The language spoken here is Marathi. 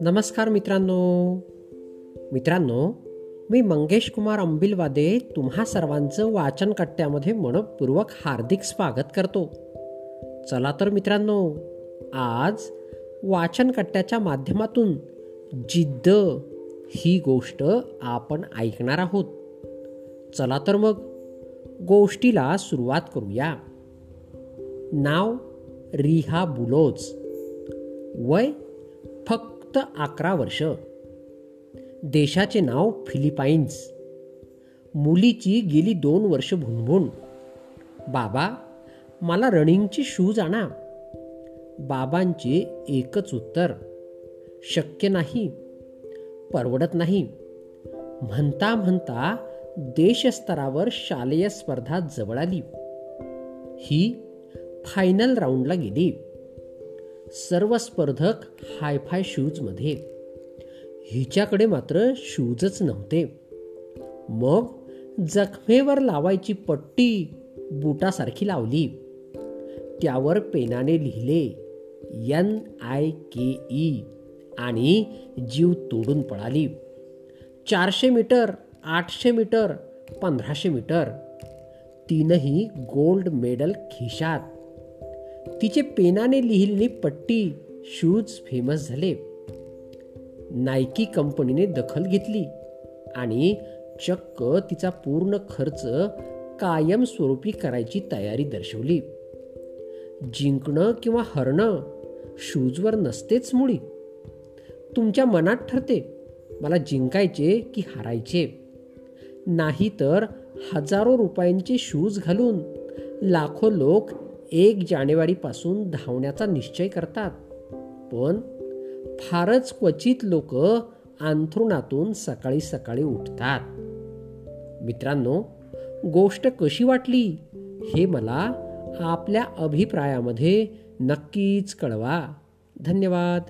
नमस्कार मित्रांनो. मित्रांनो मी मंगेश कुमार अंबिलवादे तुम्हा सर्वांचं वाचन कट्ट्यामध्ये मनपूर्वक हार्दिक स्वागत करतो. चला तर मित्रांनो आज वाचन कट्ट्याच्या माध्यमातून जिद्द ही गोष्ट आपण ऐकणार आहोत. चला तर मग गोष्टीला सुरुवात करूया. नाव रिहा बुलोज. वय फक्त अकरा वर्ष. देशाचे नाव फिलिपाईन्स. मुलीची गेली दोन वर्ष भुणभुण. बाबा मला रनिंगचे शूज आणा. बाबांचे एकच उत्तर. शक्य नाही. परवडत नाही. म्हणता म्हणता देशस्तरावर शालेय स्पर्धा जवळ आली. ही फायनल राऊंडला गेली. सर्व स्पर्धक हायफाय शूजमध्ये. हिच्याकडे मात्र शूजच नव्हते. मग जखमेवर लावायची पट्टी बुटासारखी लावली. त्यावर पेनाने लिहिले एन आय के ई आणि जीव तोडून पळाली. चारशे मीटर आठशे मीटर पंधराशे मीटर. तीनही गोल्ड मेडल खिशात. तिचे पेनाने लिहिलेली पट्टी शूज फेमस झाले. नायकी कंपनीने दखल घेतली आणि चक्क तिचा पूर्ण खर्च कायमस्वरूपी करायची तयारी दर्शवली. जिंकणं किंवा हरणं शूजवर नसतेच मुळी. तुमच्या मनात ठरते मला जिंकायचे की हारायचे. नाही तर हजारो रुपयांचे शूज घालून लाखो लोक एक जानेवारीपासून धावण्याचा निश्चय करतात. पण फारच क्वचित लोक अंथरुणातून सकाळी सकाळी उठतात. मित्रांनो गोष्ट कशी वाटली हे मला आपल्या अभिप्रायामध्ये नक्कीच कळवा. धन्यवाद.